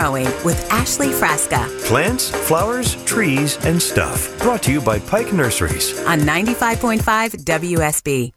It's Green and Growing with Ashley Frasca Plants, flowers, trees, and stuff. Brought to you by Pike Nurseries. on 95.5 WSB.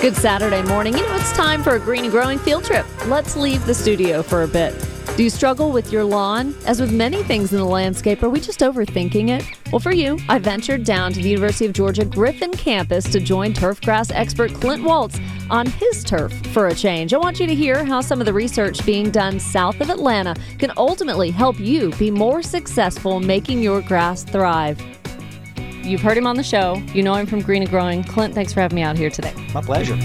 Good Saturday morning. You know, it's time for a green and growing field trip. Let's leave the studio for a bit. Do you struggle with your lawn? As with many things in the landscape, are we just overthinking it? Well, for you, I ventured down to the University of Georgia Griffin campus to join turfgrass expert Clint Waltz on his turf for a change. I want you to hear how some of the research being done south of Atlanta can ultimately help you be more successful making your grass thrive. You've heard him on the show. You know him from Green and Growing. Clint, thanks for having me out here today. My pleasure.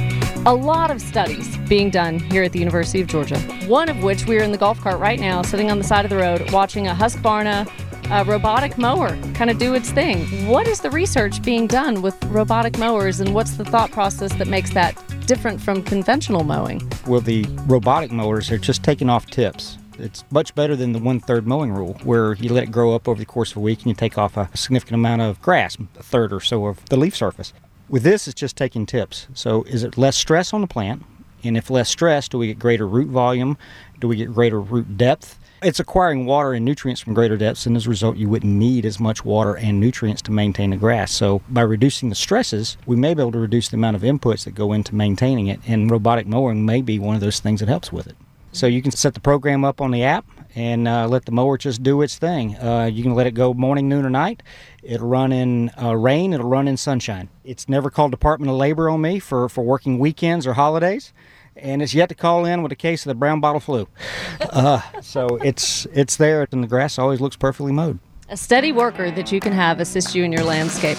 A lot of studies being done here at the University of Georgia. One of which we're in the golf cart right now, sitting on the side of the road, watching a Husqvarna uh, robotic mower kind of do its thing. What is the research being done with robotic mowers, and what's the thought process that makes that different from conventional mowing? Well, the robotic mowers are just taking off tips. It's much better than the one third mowing rule, where you let it grow up over the course of a week and you take off a significant amount of grass, a third or so of the leaf surface. With this, it's just taking tips. So, is it less stress on the plant? And if less stress, do we get greater root volume? Do we get greater root depth? It's acquiring water and nutrients from greater depths, and as a result, you wouldn't need as much water and nutrients to maintain the grass. So, by reducing the stresses, we may be able to reduce the amount of inputs that go into maintaining it, and robotic mowing may be one of those things that helps with it. So, you can set the program up on the app and uh, let the mower just do its thing. Uh, you can let it go morning, noon, or night. It'll run in uh, rain, it'll run in sunshine. It's never called Department of Labor on me for, for working weekends or holidays. And it's yet to call in with a case of the brown bottle flu. Uh, so it's it's there, and the grass always looks perfectly mowed. A steady worker that you can have assist you in your landscape.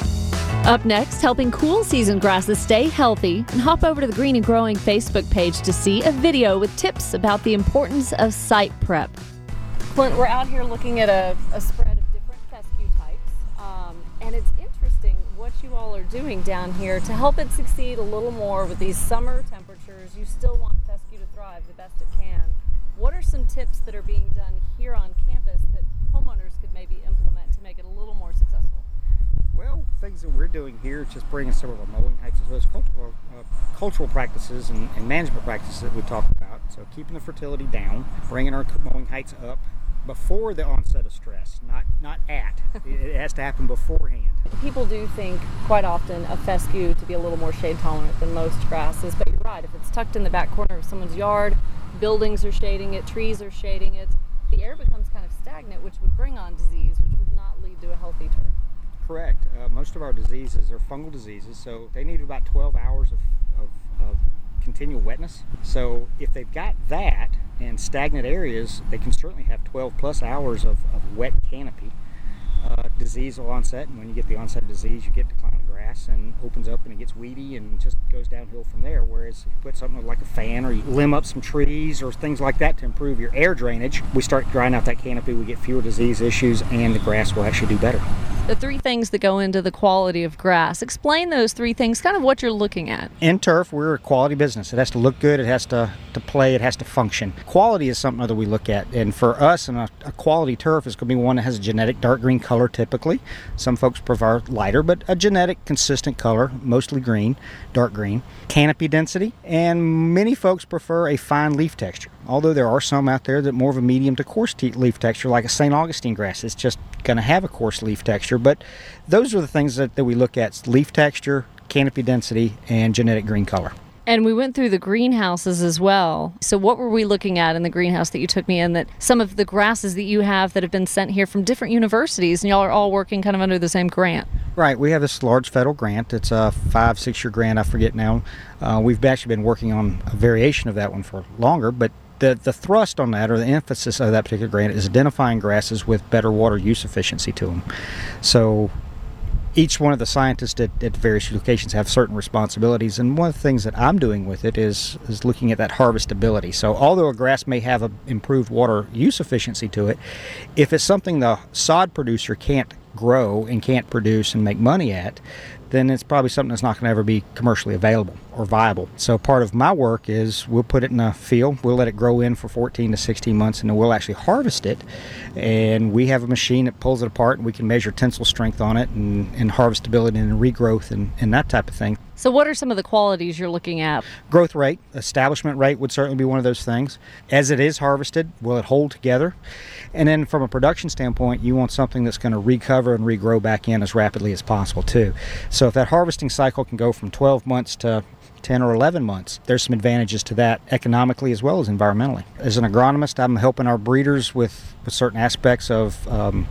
Up next, helping cool season grasses stay healthy, and hop over to the Green and Growing Facebook page to see a video with tips about the importance of site prep. Clint, we're out here looking at a, a spread of different fescue types, um, and it's interesting what you all are doing down here to help it succeed a little more with these summer temperatures. You still want fescue to thrive the best it can. What are some tips that are being done here on campus that homeowners could maybe implement to make it a little more successful? Well, things that we're doing here is just bringing some of our mowing heights as well as cultural, uh, cultural practices and, and management practices that we talked about. So keeping the fertility down, bringing our mowing heights up before the onset of stress, not not at. it it has to happen beforehand. People do think quite often of fescue to be a little more shade tolerant than most grasses, but you're right. If it's tucked in the back corner of someone's yard, buildings are shading it, trees are shading it, the air becomes kind of stagnant, which would bring on disease, which would not lead to a healthy turf. Correct. Uh, most of our diseases are fungal diseases, so they need about 12 hours of, of, of continual wetness. So if they've got that and stagnant areas, they can certainly have 12 plus hours of, of wet canopy. Uh, disease will onset, and when you get the onset of disease, you get decline of grass and opens up and it gets weedy and just goes downhill from there. Whereas if you put something like a fan or you limb up some trees or things like that to improve your air drainage, we start drying out that canopy, we get fewer disease issues, and the grass will actually do better. The three things that go into the quality of grass. Explain those three things, kind of what you're looking at. in turf, we're a quality business. It has to look good. It has to, to play. It has to function. Quality is something that we look at. And for us, and a, a quality turf is going to be one that has a genetic dark green color typically. Some folks prefer lighter, but a genetic consistent color, mostly green, dark green. Canopy density, and many folks prefer a fine leaf texture. Although there are some out there that more of a medium to coarse te- leaf texture, like a St. Augustine grass. It's just going to have a coarse leaf texture. But those are the things that, that we look at leaf texture, canopy density, and genetic green color. And we went through the greenhouses as well. So, what were we looking at in the greenhouse that you took me in? That some of the grasses that you have that have been sent here from different universities, and y'all are all working kind of under the same grant. Right, we have this large federal grant. It's a five, six year grant, I forget now. Uh, we've actually been working on a variation of that one for longer, but the, the thrust on that or the emphasis of that particular grant is identifying grasses with better water use efficiency to them. So each one of the scientists at, at various locations have certain responsibilities and one of the things that i'm doing with it is is looking at that harvestability so although a grass may have a improved water use efficiency to it if it's something the sod producer can't grow and can't produce and make money at then it's probably something that's not going to ever be commercially available or viable. So part of my work is we'll put it in a field, we'll let it grow in for 14 to 16 months, and then we'll actually harvest it. And we have a machine that pulls it apart, and we can measure tensile strength on it and, and harvestability and regrowth and, and that type of thing. So, what are some of the qualities you're looking at? Growth rate, establishment rate would certainly be one of those things. As it is harvested, will it hold together? And then from a production standpoint, you want something that's going to recover and regrow back in as rapidly as possible, too. So, if that harvesting cycle can go from 12 months to 10 or 11 months. There's some advantages to that economically as well as environmentally. As an agronomist, I'm helping our breeders with, with certain aspects of um,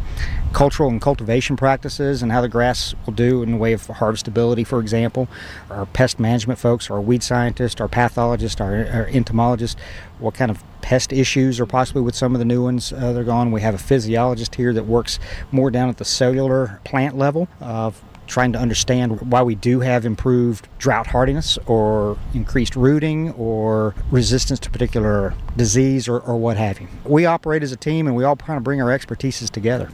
cultural and cultivation practices and how the grass will do in the way of harvestability, for example. Our pest management folks, our weed scientists, our pathologists, our, our entomologists, what kind of pest issues or possibly with some of the new ones uh, they're gone. We have a physiologist here that works more down at the cellular plant level. Uh, trying to understand why we do have improved drought hardiness or increased rooting or resistance to particular disease or, or what have you. We operate as a team and we all kind of bring our expertises together.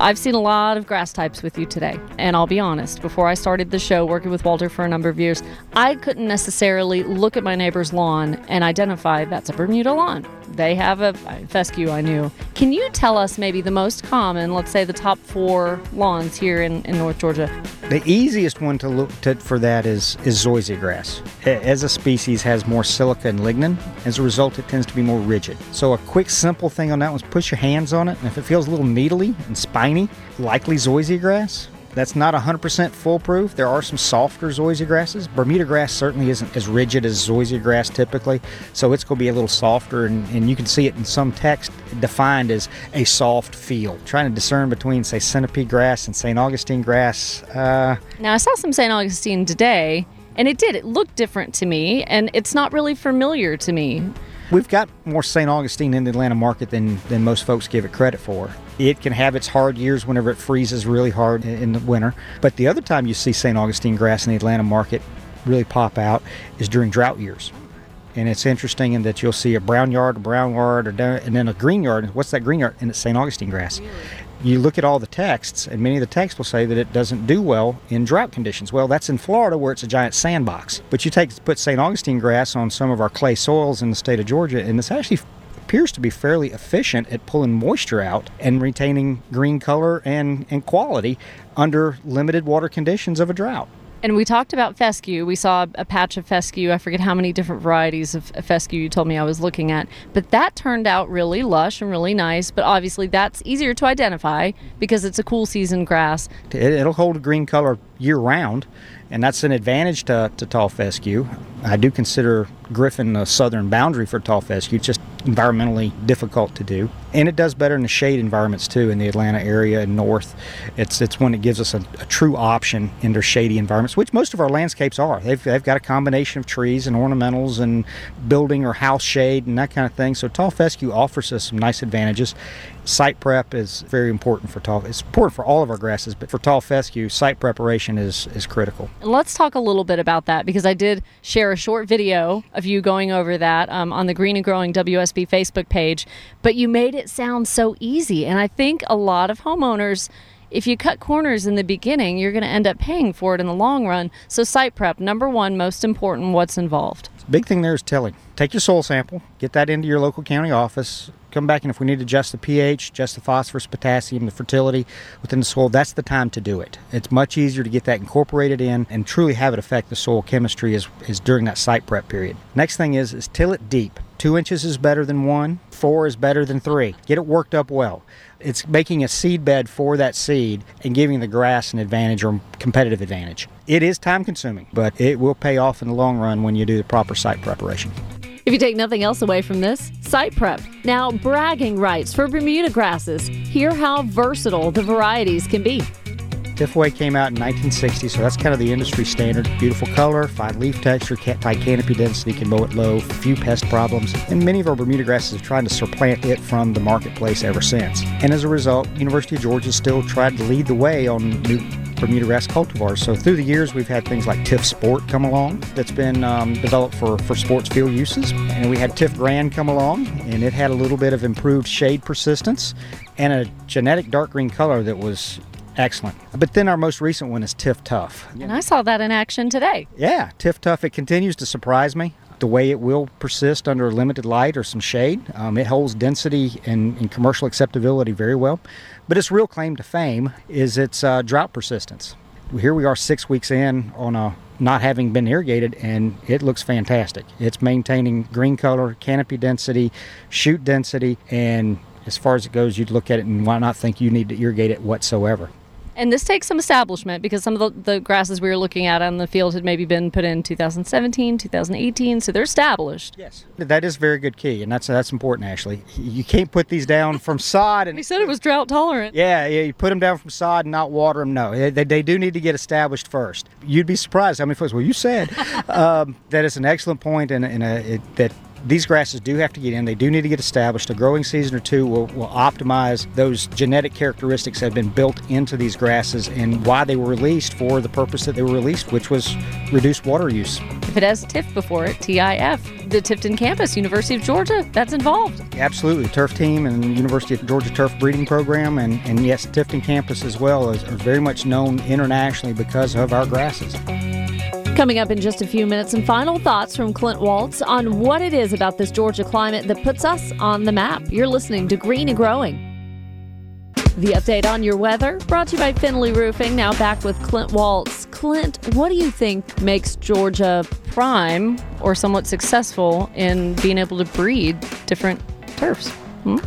I've seen a lot of grass types with you today. And I'll be honest, before I started the show working with Walter for a number of years, I couldn't necessarily look at my neighbor's lawn and identify that's a Bermuda lawn. They have a fescue, I knew. Can you tell us maybe the most common, let's say the top four lawns here in, in North Georgia? The easiest one to look to, for that is, is zoysia grass. As a species has more silica and lignin, as a result it tends to be more rigid. So a quick simple thing on that one is push your hands on it and if it feels a little needly and spiny, likely zoysia grass. That's not 100% foolproof. There are some softer zoysia grasses. Bermuda grass certainly isn't as rigid as zoysia grass typically, so it's going to be a little softer, and, and you can see it in some text defined as a soft feel. Trying to discern between, say, centipede grass and St. Augustine grass. Uh, now, I saw some St. Augustine today, and it did. It looked different to me, and it's not really familiar to me. We've got more St. Augustine in the Atlanta market than, than most folks give it credit for. It can have its hard years whenever it freezes really hard in the winter. But the other time you see St. Augustine grass in the Atlanta market really pop out is during drought years. And it's interesting in that you'll see a brown yard, a brown yard, or down, and then a green yard. What's that green yard? And it's St. Augustine grass. You look at all the texts, and many of the texts will say that it doesn't do well in drought conditions. Well, that's in Florida where it's a giant sandbox. But you take put St. Augustine grass on some of our clay soils in the state of Georgia, and it's actually appears to be fairly efficient at pulling moisture out and retaining green color and, and quality under limited water conditions of a drought. And we talked about fescue. We saw a patch of fescue. I forget how many different varieties of fescue you told me I was looking at. But that turned out really lush and really nice. But obviously, that's easier to identify because it's a cool season grass. It'll hold a green color year round, and that's an advantage to, to tall fescue. I do consider Griffin the southern boundary for tall fescue. It's just environmentally difficult to do. And it does better in the shade environments too in the Atlanta area and north. It's it's one that gives us a, a, true option in their shady environments, which most of our landscapes are. They've, they've got a combination of trees and ornamentals and building or house shade and that kind of thing. So tall fescue offers us some nice advantages. Site prep is very important for tall. It's important for all of our grasses, but for tall fescue, site preparation is is critical. Let's talk a little bit about that because I did share a short video of you going over that um, on the Green and Growing WSB Facebook page, but you made it sound so easy, and I think a lot of homeowners if you cut corners in the beginning, you're going to end up paying for it in the long run. So, site prep, number one, most important, what's involved? Big thing there is tilling. Take your soil sample, get that into your local county office, come back, and if we need to adjust the pH, adjust the phosphorus, potassium, the fertility within the soil, that's the time to do it. It's much easier to get that incorporated in and truly have it affect the soil chemistry is, is during that site prep period. Next thing is, is till it deep. Two inches is better than one, four is better than three. Get it worked up well. It's making a seed bed for that seed and giving the grass an advantage or competitive advantage. It is time consuming, but it will pay off in the long run when you do the proper site preparation. If you take nothing else away from this, site prep. Now, bragging rights for Bermuda grasses. Hear how versatile the varieties can be. Tifway came out in 1960, so that's kind of the industry standard. Beautiful color, fine leaf texture, high canopy density, can mow it low, few pest problems, and many of our Bermuda grasses have tried to supplant it from the marketplace ever since. And as a result, University of Georgia still tried to lead the way on new Bermuda grass cultivars. So through the years, we've had things like TifSport come along that's been um, developed for, for sports field uses. And we had TifGrand come along, and it had a little bit of improved shade persistence and a genetic dark green color that was Excellent. But then our most recent one is TifTuf. And I saw that in action today. Yeah, TifTuf. It continues to surprise me the way it will persist under limited light or some shade. Um, it holds density and, and, commercial acceptability very well. But its real claim to fame is its uh, drought persistence. Here we are six weeks in on a not having been irrigated, and it looks fantastic. It's maintaining green color, canopy density, shoot density, and as far as it goes, you'd look at it and why not think you need to irrigate it whatsoever. And this takes some establishment because some of the, the grasses we were looking at on the field had maybe been put in 2017, 2018, so they're established. Yes, that is very good key, and that's that's important actually. You can't put these down from sod and He said it was drought tolerant. Yeah, yeah, you put them down from sod and not water them. No, they, they, they do need to get established first. You'd be surprised how many folks. Well, you said um, that is an excellent point, and, and a, it, that these grasses do have to get in. They do need to get established. A growing season or two will, will optimize those genetic characteristics that have been built into these grasses and why they were released for the purpose that they were released, which was reduced water use. If it has TIF before it, TIF, the Tifton campus, University of Georgia, that's involved. Absolutely, turf team and University of Georgia turf breeding program, and, and yes, Tifton campus as well is, are very much known internationally because of our grasses. Coming up in just a few minutes, some final thoughts from Clint Waltz on what it is about this Georgia climate that puts us on the map. You're listening to Green and Growing. The update on your weather brought to you by Finley Roofing. Now back with Clint Waltz. Clint, what do you think makes Georgia prime or somewhat successful in being able to breed different turfs? Hmm?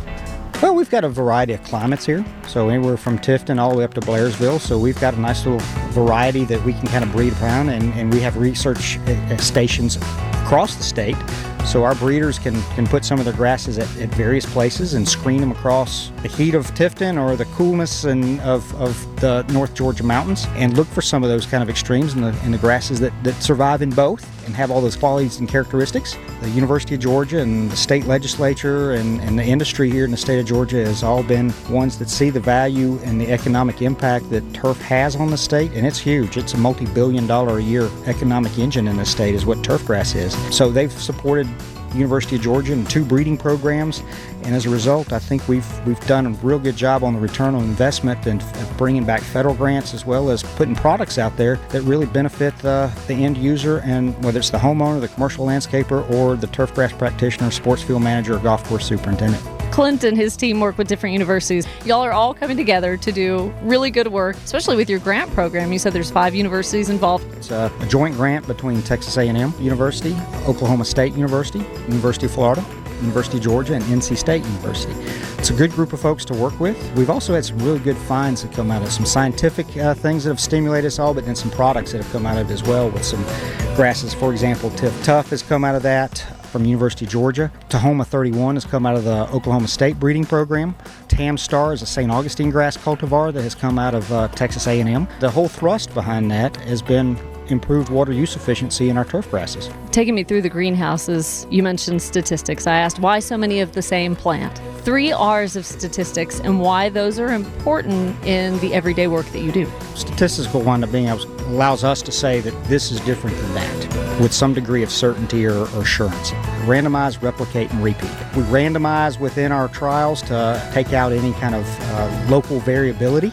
Well, we've got a variety of climates here. So anywhere from Tifton all the way up to Blairsville. So we've got a nice little variety that we can kind of breed around, and, and we have research uh, stations across the state. So our breeders can, can put some of their grasses at, at various places and screen them across the heat of Tifton or the coolness and of, of the North Georgia mountains and look for some of those kind of extremes in the, in the grasses that, that survive in both and have all those qualities and characteristics. The University of Georgia and the state legislature and, and the industry here in the state of Georgia has all been ones that see the value and the economic impact that turf has on the state, and it's huge. It's a multi-billion dollar a year economic engine in the state is what turf grass is. So they've supported University of Georgia in two breeding programs, and as a result, I think we've we've done a real good job on the return on investment and bringing back federal grants as well as putting products out there that really benefit the, the end user and whether it's the homeowner, the commercial landscaper, or the turf grass practitioner, sports field manager, or golf course superintendent. Clint and his team work with different universities. Y'all are all coming together to do really good work, especially with your grant program. You said there's five universities involved. It's a, a joint grant between Texas A&M University, Oklahoma State University, University of Florida, University of Georgia, and NC State University. It's a good group of folks to work with. We've also had some really good finds that come out of some scientific uh, things that have stimulated us all, but then some products that have come out of it as well with some grasses. For example, TifTuf has come out of that from University of Georgia. Tahoma 31 has come out of the Oklahoma State breeding program. Tamstar is a St. Augustine grass cultivar that has come out of uh, Texas A&M. The whole thrust behind that has been improved water use efficiency in our turf grasses. Taking me through the greenhouses, you mentioned statistics. I asked why so many of the same plant. Three R's of statistics and why those are important in the everyday work that you do. Statistical wind up being allows us to say that this is different than that with some degree of certainty or, or assurance. Randomize, replicate, and repeat. We randomize within our trials to take out any kind of uh, local variability.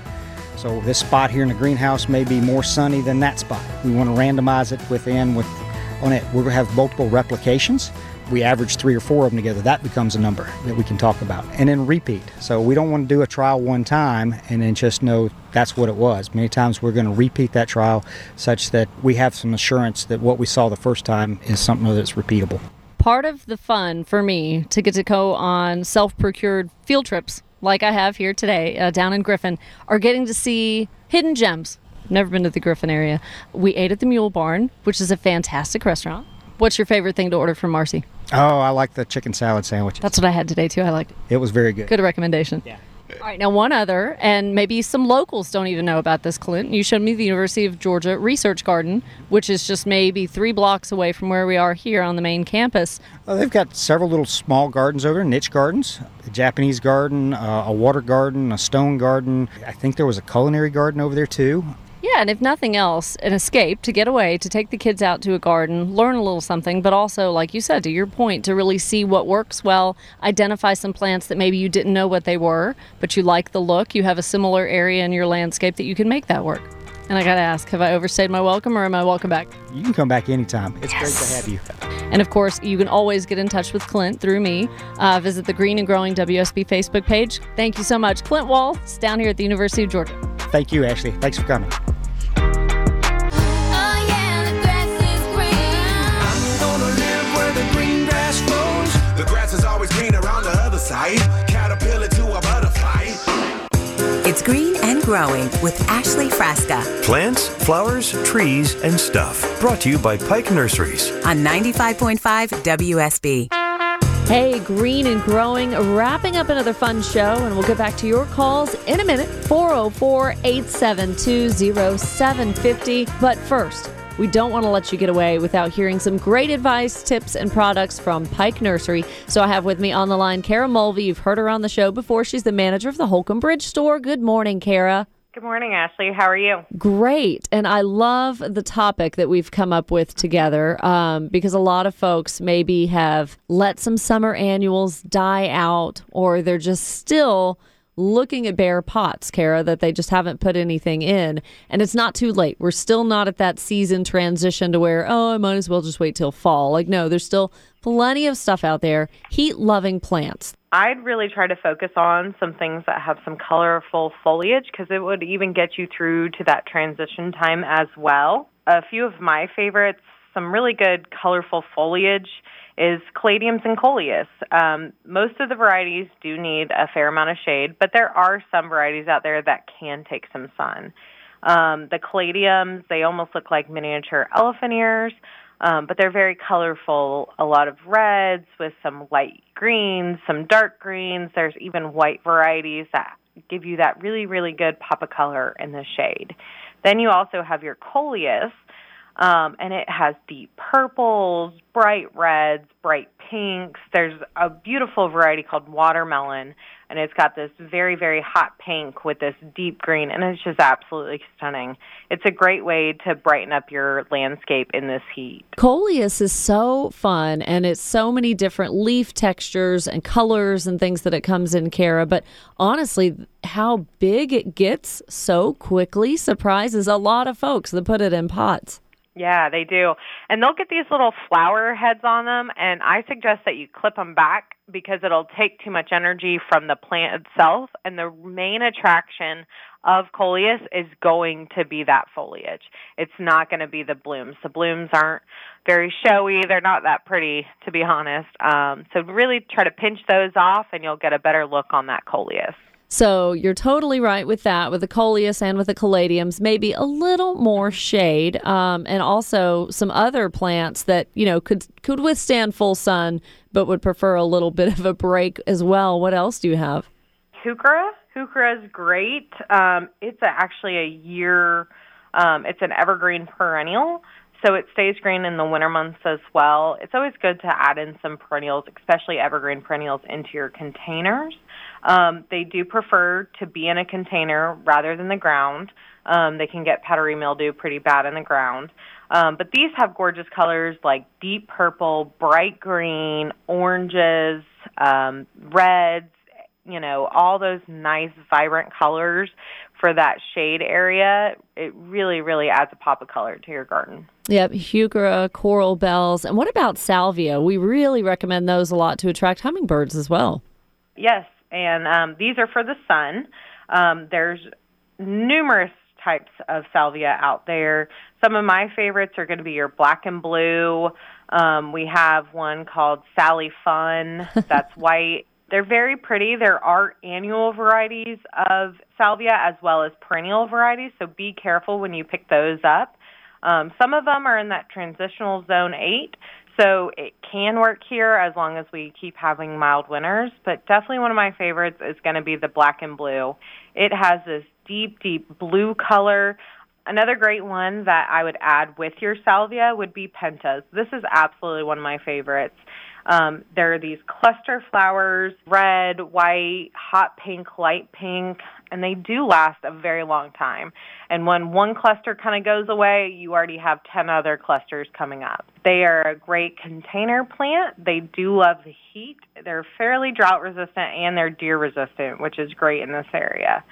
So this spot here in the greenhouse may be more sunny than that spot. We want to randomize it within with on it. To have multiple replications. We average three or four of them together. That becomes a number that we can talk about. And then repeat. So we don't want to do a trial one time and then just know that's what it was. Many times we're going to repeat that trial such that we have some assurance that what we saw the first time is something that's repeatable. Part of the fun for me to get to go on self procured field trips like I have here today uh, down in Griffin are getting to see hidden gems. Never been to the Griffin area. We ate at the Mule Barn, which is a fantastic restaurant. What's your favorite thing to order from Marcy? Oh, I like the chicken salad sandwich. That's what I had today too. I liked it. it was very good. Good recommendation. Yeah. All right, now one other, and maybe some locals don't even know about this, Clint. You showed me the University of Georgia Research Garden, which is just maybe three blocks away from where we are here on the main campus. Well, they've got several little small gardens over there, niche gardens, a Japanese garden, uh, a water garden, a stone garden. I think there was a culinary garden over there too. Yeah, and if nothing else, an escape to get away, to take the kids out to a garden, learn a little something, but also, like you said, to your point, to really see what works well, identify some plants that maybe you didn't know what they were, but you like the look. You have a similar area in your landscape that you can make that work. And I got to ask, have I overstayed my welcome or am I welcome back? You can come back anytime. It's great to have you. And of course, you can always get in touch with Clint through me. Uh, visit the Green and Growing WSB Facebook page. Thank you so much. Clint Waltz down here at the University of Georgia. Thank you, Ashley. Thanks for coming. Caterpillar to a butterfly. It's green and growing with Ashley Frasca. Plants, flowers, trees, and stuff. Brought to you by Pike Nurseries on 95.5 WSB. Hey, Green and Growing, wrapping up another fun show, and we'll get back to your calls in a minute 404 872 0750. But first, we don't want to let you get away without hearing some great advice, tips, and products from Pike Nursery. So I have with me on the line Kara Mulvey. You've heard her on the show before. She's the manager of the Holcomb Bridge store. Good morning, Kara. Good morning, Ashley. How are you? Great. And I love the topic that we've come up with together um, because a lot of folks maybe have let some summer annuals die out or they're just still looking at bare pots, Kara, that they just haven't put anything in. And it's not too late. We're still not at that season transition to where, oh, I might as well just wait till fall. Like, no, there's still plenty of stuff out there. Heat loving plants. I'd really try to focus on some things that have some colorful foliage because it would even get you through to that transition time as well. A few of my favorites, some really good colorful foliage is caladiums and coleus. Um, most of the varieties do need a fair amount of shade, but there are some varieties out there that can take some sun. Um, the caladiums, they almost look like miniature elephant ears, um, but they're very colorful. A lot of reds with some light greens, some dark greens. There's even white varieties that give you that really, really good pop of color in the shade. Then you also have your coleus, um, and it has deep purples, bright reds, bright pinks. There's a beautiful variety called watermelon, and it's got this very, very hot pink with this deep green, and it's just absolutely stunning. It's a great way to brighten up your landscape in this heat. Coleus is so fun and it's so many different leaf textures and colors and things that it comes in, Kara. But honestly, how big it gets so quickly surprises a lot of folks that put it in pots. Yeah, they do. And they'll get these little flower heads on them, and I suggest that you clip them back because it'll take too much energy from the plant itself. And the main attraction of coleus is going to be that foliage. It's not going to be the blooms. The blooms aren't very showy. They're not that pretty, to be honest. Um, so really try to pinch those off, and you'll get a better look on that coleus. So you're totally right with that, with the coleus and with the caladiums. Maybe a little more shade, um, and also some other plants that you know could could withstand full sun, but would prefer a little bit of a break as well. What else do you have? Heuchera. Heuchera is great. Um, it's a, actually a year. Um, it's an evergreen perennial, so it stays green in the winter months as well. It's always good to add in some perennials, especially evergreen perennials, into your containers. Um, they do prefer to be in a container rather than the ground. Um, they can get powdery mildew pretty bad in the ground. Um, but these have gorgeous colors like deep purple, bright green, oranges, um, reds, you know, all those nice, vibrant colors for that shade area. It really, really adds a pop of color to your garden. Yep, heuchera, coral bells, and what about salvia? We really recommend those a lot to attract hummingbirds as well. Yes, and um, these are for the sun. Um, there's numerous types of salvia out there. Some of my favorites are going to be your black and blue. Um, we have one called Sally Fun that's white. They're very pretty. There are annual varieties of salvia as well as perennial varieties, so be careful when you pick those up. Um, some of them are in that transitional zone 8, so it can work here as long as we keep having mild winters, but definitely one of my favorites is going to be the black and blue. It has this deep, deep blue color. Another great one that I would add with your salvia would be pentas. This is absolutely one of my favorites. Um, there are these cluster flowers, red, white, hot pink, light pink, and they do last a very long time. And when one cluster kind of goes away, you already have 10 other clusters coming up. They are a great container plant. They do love the heat. They're fairly drought resistant and they're deer resistant, which is great in this area.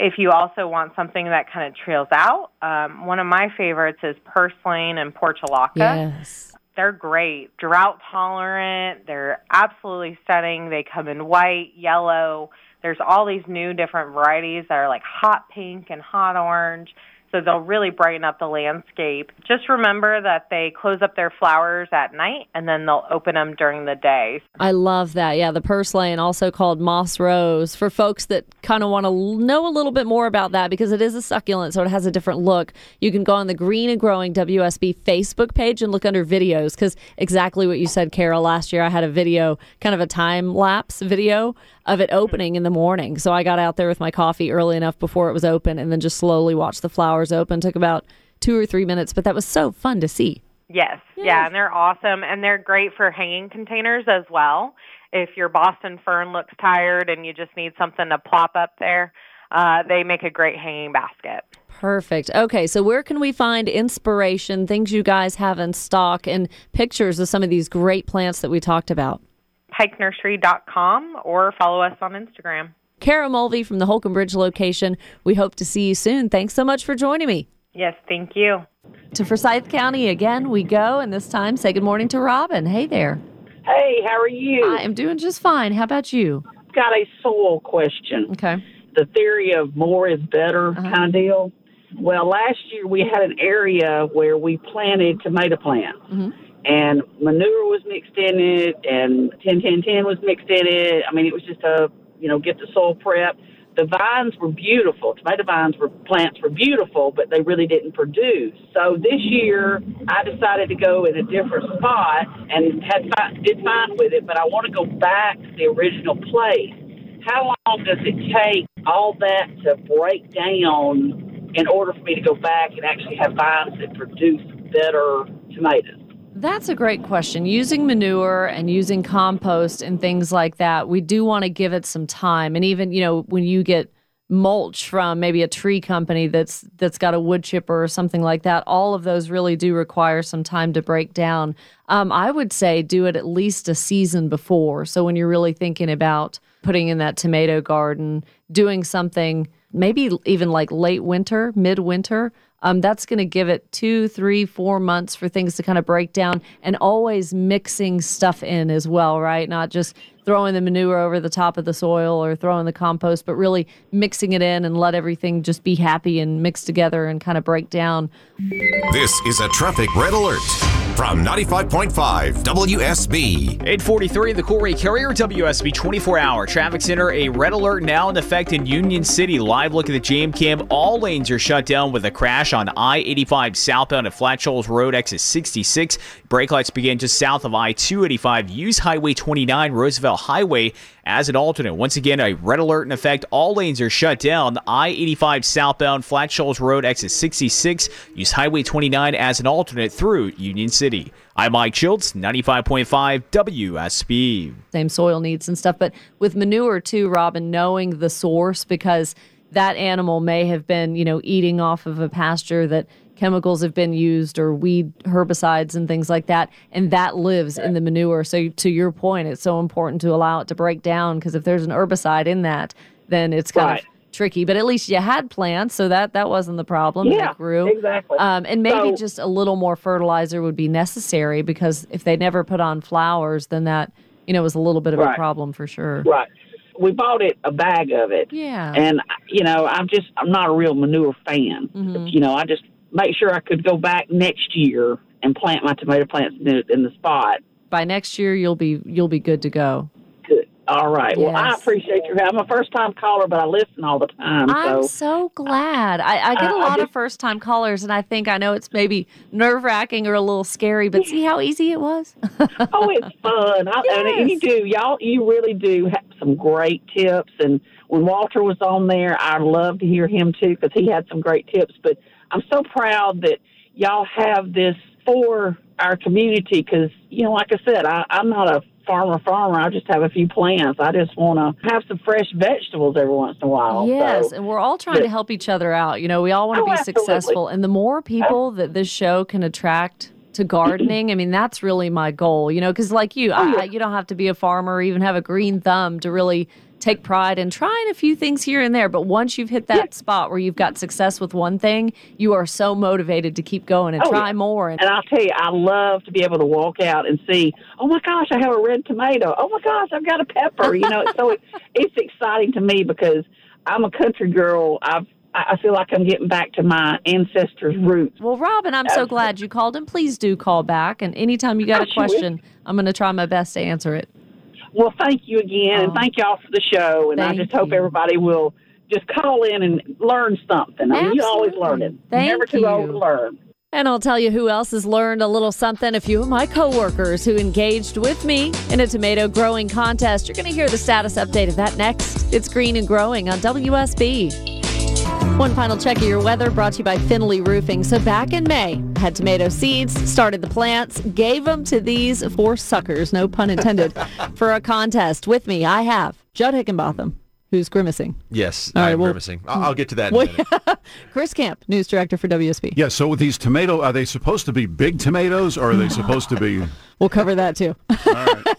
If you also want something that kind of trails out, um, one of my favorites is purslane and portulaca. Yes. They're great, drought tolerant. They're absolutely stunning. They come in white, yellow. There's all these new different varieties that are like hot pink and hot orange. So they'll really brighten up the landscape. Just remember that they close up their flowers at night and then they'll open them during the day. I love that. Yeah, the purslane, also called moss rose, for folks that kind of want to know a little bit more about that because it is a succulent, so it has a different look. You can go on the Green and Growing WSB Facebook page and look under videos because exactly what you said, Carol. Last year I had a video, kind of a time lapse video of it opening in the morning. So I got out there with my coffee early enough before it was open and then just slowly watched the flowers open. Took about two or three minutes, but that was so fun to see. Yes, yeah, and they're awesome, and they're great for hanging containers as well. If your Boston fern looks tired and you just need something to plop up there, uh, they make a great hanging basket. Perfect. Okay, so where can we find inspiration, things you guys have in stock, and pictures of some of these great plants that we talked about? PikeNursery.com or follow us on Instagram. Kara Mulvey from the Holcomb Bridge location. We hope to see you soon. Thanks so much for joining me. Yes, thank you. To Forsyth County again we go, and this time say good morning to Robin. Hey there. Hey, how are you? I am doing just fine. How about you? Got a soil question. Okay. The theory of more is better Uh-huh. kind of deal. Well, last year we had an area where we planted tomato plants. Mhm. And manure was mixed in it, and 10 10 10 was mixed in it. I mean, it was just a, you know, get the soil prep. The vines were beautiful. Tomato vines were plants were beautiful, but they really didn't produce. So this year, I decided to go in a different spot and had did fine with it. But I want to go back to the original place. How long does it take all that to break down in order for me to go back and actually have vines that produce better tomatoes? That's a great question. Using manure and using compost and things like that, we do want to give it some time. And even, you know, when you get mulch from maybe a tree company that's that's got a wood chipper or something like that, all of those really do require some time to break down. Um, I would say do it at least a season before. So when you're really thinking about putting in that tomato garden, doing something maybe even like late winter, midwinter. Um, that's going to give it two, three, four months for things to kind of break down and always mixing stuff in as well, right? Not just throwing the manure over the top of the soil or throwing the compost, but really mixing it in and let everything just be happy and mix together and kind of break down. This is a traffic red alert from 95.5 WSB. 843, the Coolray Carrier WSB 24 hour traffic center. A red alert now in effect in Union City. Live look at the jam cam. All lanes are shut down with a crash on I 85 southbound at Flat Shoals Road, exit 66. Brake lights begin just south of I 285. Use Highway 29, Roosevelt Highway as an alternate. Once again, a red alert in effect. All lanes are shut down. I 85 southbound, Flat Shoals Road, exit 66. Use Highway 29 as an alternate through Union City. I'm Mike Schultz, 95.5 WSB. same soil needs and stuff. But with manure too, Robin, knowing the source because that animal may have been, you know, eating off of a pasture that chemicals have been used or weed herbicides and things like that, and that lives in the manure. So to your point, it's so important to allow it to break down because if there's an herbicide in that, then it's kind Right. of tricky. But at least you had plants, so that that wasn't the problem. Yeah, they grew exactly. Um, and maybe So- just a little more fertilizer would be necessary because if they never put on flowers, then that you know was a little bit of a problem for sure. Right. We bought it a bag of it. Yeah. And you know, I'm just I'm not a real manure fan. Mm-hmm. You know, I just make sure I could go back next year and plant my tomato plants in the, in the spot. By next year, you'll be you'll be good to go. Good. All right. Well, I appreciate your help. I'm a first time caller, but I listen all the time. I'm so so glad. I, I get a I- I lot of just- first time callers, and I think I know it's maybe nerve wracking or a little scary, but see how easy it was. oh, it's fun. I, and you do, y'all. You really do have some great tips. And when Walter was on there, I love to hear him too because he had some great tips. But I'm so proud that y'all have this for our community because you know, like I said, I, I'm not a farmer farmer. I just have a few plants. I just want to have some fresh vegetables every once in a while. Yes, So, and we're all trying to help each other out. You know, we all want to Oh, be absolutely. successful, and the more people uh, that this show can attract to gardening, I mean, that's really my goal. You know, because like you, Oh, I, I- you don't have to be a farmer or even have a green thumb to really take pride in trying a few things here and there. But once you've hit that spot where you've got success with one thing, you are so motivated to keep going and Oh, try yeah. more. And And I'll tell you, I love to be able to walk out and see, oh my gosh, I have a red tomato. Oh my gosh, I've got a pepper. You know, so it, it's exciting to me because I'm a country girl. I've I, I feel like I'm getting back to my ancestors' roots. Well, Robin, I'm so glad you called, and please do call back. And anytime you got a question, I'm going to try my best to answer it. Well, thank you again, and thank y'all for the show. And I just hope you. everybody will just call in and learn something. I mean, you're always learn it. Thank Never too old to learn. And I'll tell you who else has learned a little something. A few of my coworkers who engaged with me in a tomato growing contest. You're going to hear the status update of that next. It's Green and Growing on WSB. One final check of your weather brought to you by Finley Roofing. So back in May, had tomato seeds, started the plants, gave them to these four suckers, no pun intended, for a contest. With me, I have Judd Hickenbotham, who's grimacing. Yes, All right, I'm well- grimacing. I'll, I'll get to that in a Well, minute. Chris Camp, news director for WSB. Yeah, so with these tomato, are they supposed to be big tomatoes or are they supposed to be? We'll cover that too.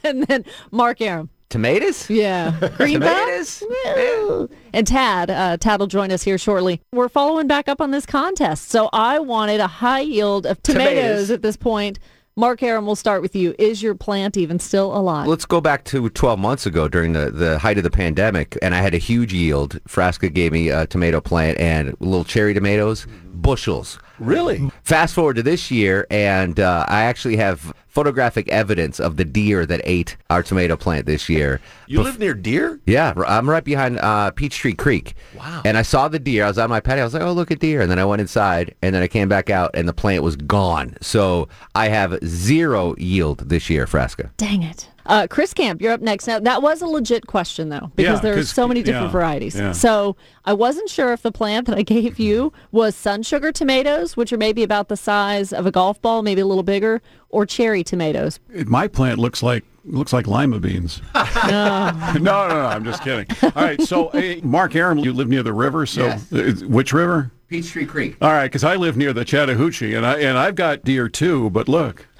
and then Mark Arum. Tomatoes? Yeah. Green Tomatoes? Woo. And Tad, uh, Tad will join us here shortly. We're following back up on this contest. So I wanted a high yield of tomatoes, Tomatoes. at this point. Mark Arum, we'll start with you. Is your plant even still alive? Let's go back to 12 months ago during the, the height of the pandemic, and I had a huge yield. Frasca gave me a tomato plant and little cherry tomatoes, bushels. Really? Fast forward to this year, and uh, I actually have photographic evidence of the deer that ate our tomato plant this year. You Bef- live near deer? Yeah, I'm right behind uh, Peachtree Creek. Wow. And I saw the deer. I was on my patio. I was like, oh, look at deer. And then I went inside, and then I came back out, and the plant was gone. So I have zero yield this year, Frasca. Dang it. Uh, Chris Camp, you're up next. Now, that was a legit question, though, because Yeah, there are so many different yeah, varieties. yeah. So I wasn't sure if the plant that I gave you was sun sugar tomatoes, which are maybe about the size of a golf ball, maybe a little bigger, or cherry tomatoes. My plant looks like looks like lima beans. no, no, no, I'm just kidding. All right, so hey, Mark Arum, you live near the river, so Yes. uh, which river? Peachtree Creek. All right, because I live near the Chattahoochee, and I and I've got deer too. But look,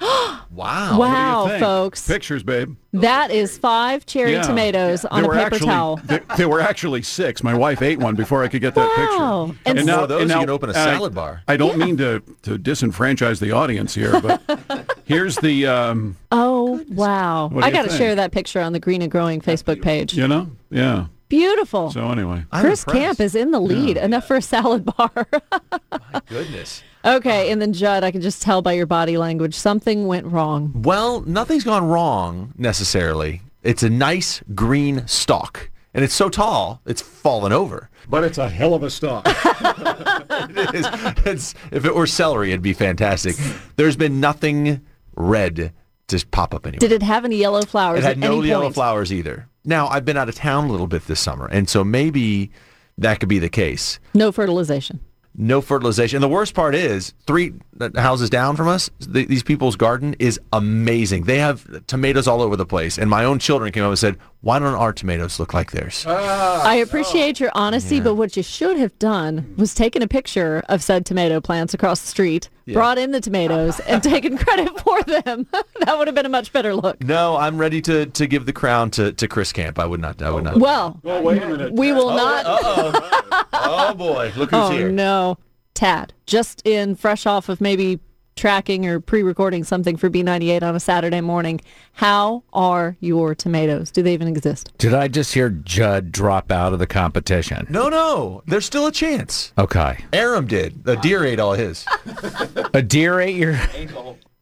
Wow. wow, what do you think? folks. pictures, babe. That is five cherry Yeah. tomatoes on There a paper actually, towel. There, there were actually six. My wife ate one before I could get that Wow. picture. And And more of those, you can open a and I- salad bar. I don't mean to, to disenfranchise the audience here, but here's the, um, Oh, wow. I got to share that picture on the Green and Growing Facebook page. you know, yeah. Beautiful. So anyway, I'm Chris impressed. Camp is in the lead, enough for a salad bar. My goodness. okay, uh, and then Judd, I can just tell by your body language something went wrong. Well, nothing's gone wrong necessarily. It's a nice green stalk, and it's so tall, it's fallen over. but it's a hell of a stalk. It is, it's, if it were celery, it'd be fantastic. There's been nothing red to pop up anywhere. Did it have any yellow flowers It had at no any yellow point? flowers either. Now, I've been out of town a little bit this summer, and so maybe that could be the case. No fertilization. No fertilization. And the worst part is, three uh, houses down from us, th- these people's garden is amazing. They have tomatoes all over the place. And my own children came up and said, why don't our tomatoes look like theirs? Ah, I appreciate your honesty, but what you should have done was taken a picture of said tomato plants across the street, brought in the tomatoes, and taken credit for them. that would have been a much better look. no, I'm ready to, to give the crown to, to Chris Camp. I would not. I would not. Well, oh, wait a minute. we will oh, not. oh boy, look who's Oh here. no, Tad, just in fresh off of maybe tracking or pre-recording something for B98 on a Saturday morning. How are your tomatoes? Do they even exist? Did I just hear Judd drop out of the competition? No, no, there's still a chance. Okay. Arum did. A deer ate all his. A deer ate your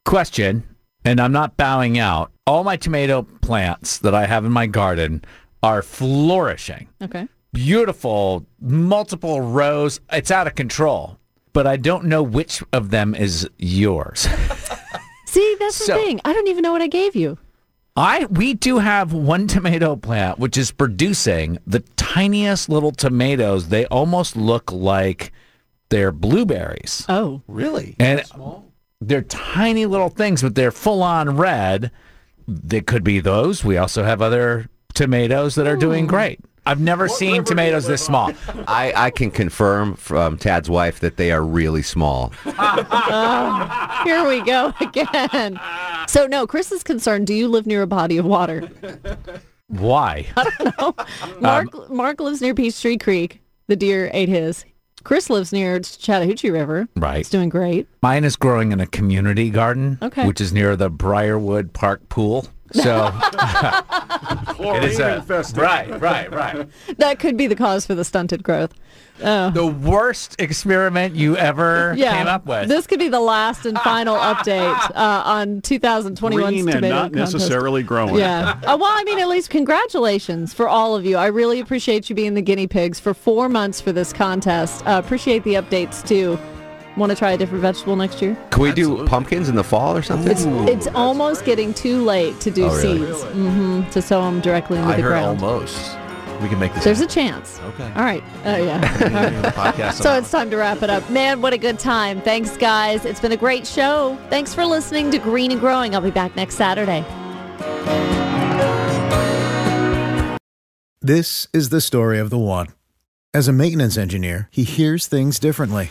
question, and I'm not bowing out. All my tomato plants that I have in my garden are flourishing. Okay. Beautiful, multiple rows. It's out of control. But I don't know which of them is yours. See, that's So- the thing. I don't even know what I gave you. I we do have one tomato plant which is producing the tiniest little tomatoes. They almost look like they're blueberries. Oh, Really? And they're tiny little things, but they're full on red. They could be those. We also have other tomatoes that are doing great. I've never seen tomatoes this small. I, I can confirm from Tad's wife that they are really small. Um, here we go again. So no, Chris is concerned. Do you live near a body of water? Why? I don't know. Um, Mark Mark lives near Peachtree Creek. The deer ate his. Chris lives near Chattahoochee River. Right. It's doing great. Mine is growing in a community garden, Okay. which is near the Briarwood Park pool. So It is a, right, right, right. That could be the cause for the stunted growth. Oh. The worst experiment you ever Yeah, came up with. this could be the last and final update uh, on 2021's Green and not contest. necessarily growing. Yeah. Uh, well, I mean, at least congratulations for all of you. I really appreciate you being the guinea pigs for four months for this contest. Uh, appreciate the updates too. Want to try a different vegetable next year? Can we do pumpkins in the fall or something? It's it's almost getting too late to do Oh, really? seeds. hmm To sow them directly into I the heard ground. almost. We can make this. There's a chance. Okay. All right. Oh yeah. podcast. So it's time to wrap it up. Man, what a good time. Thanks, guys. It's been a great show. Thanks for listening to Green and Growing. I'll be back next Saturday. This is the story of the one. As a maintenance engineer, he hears things differently.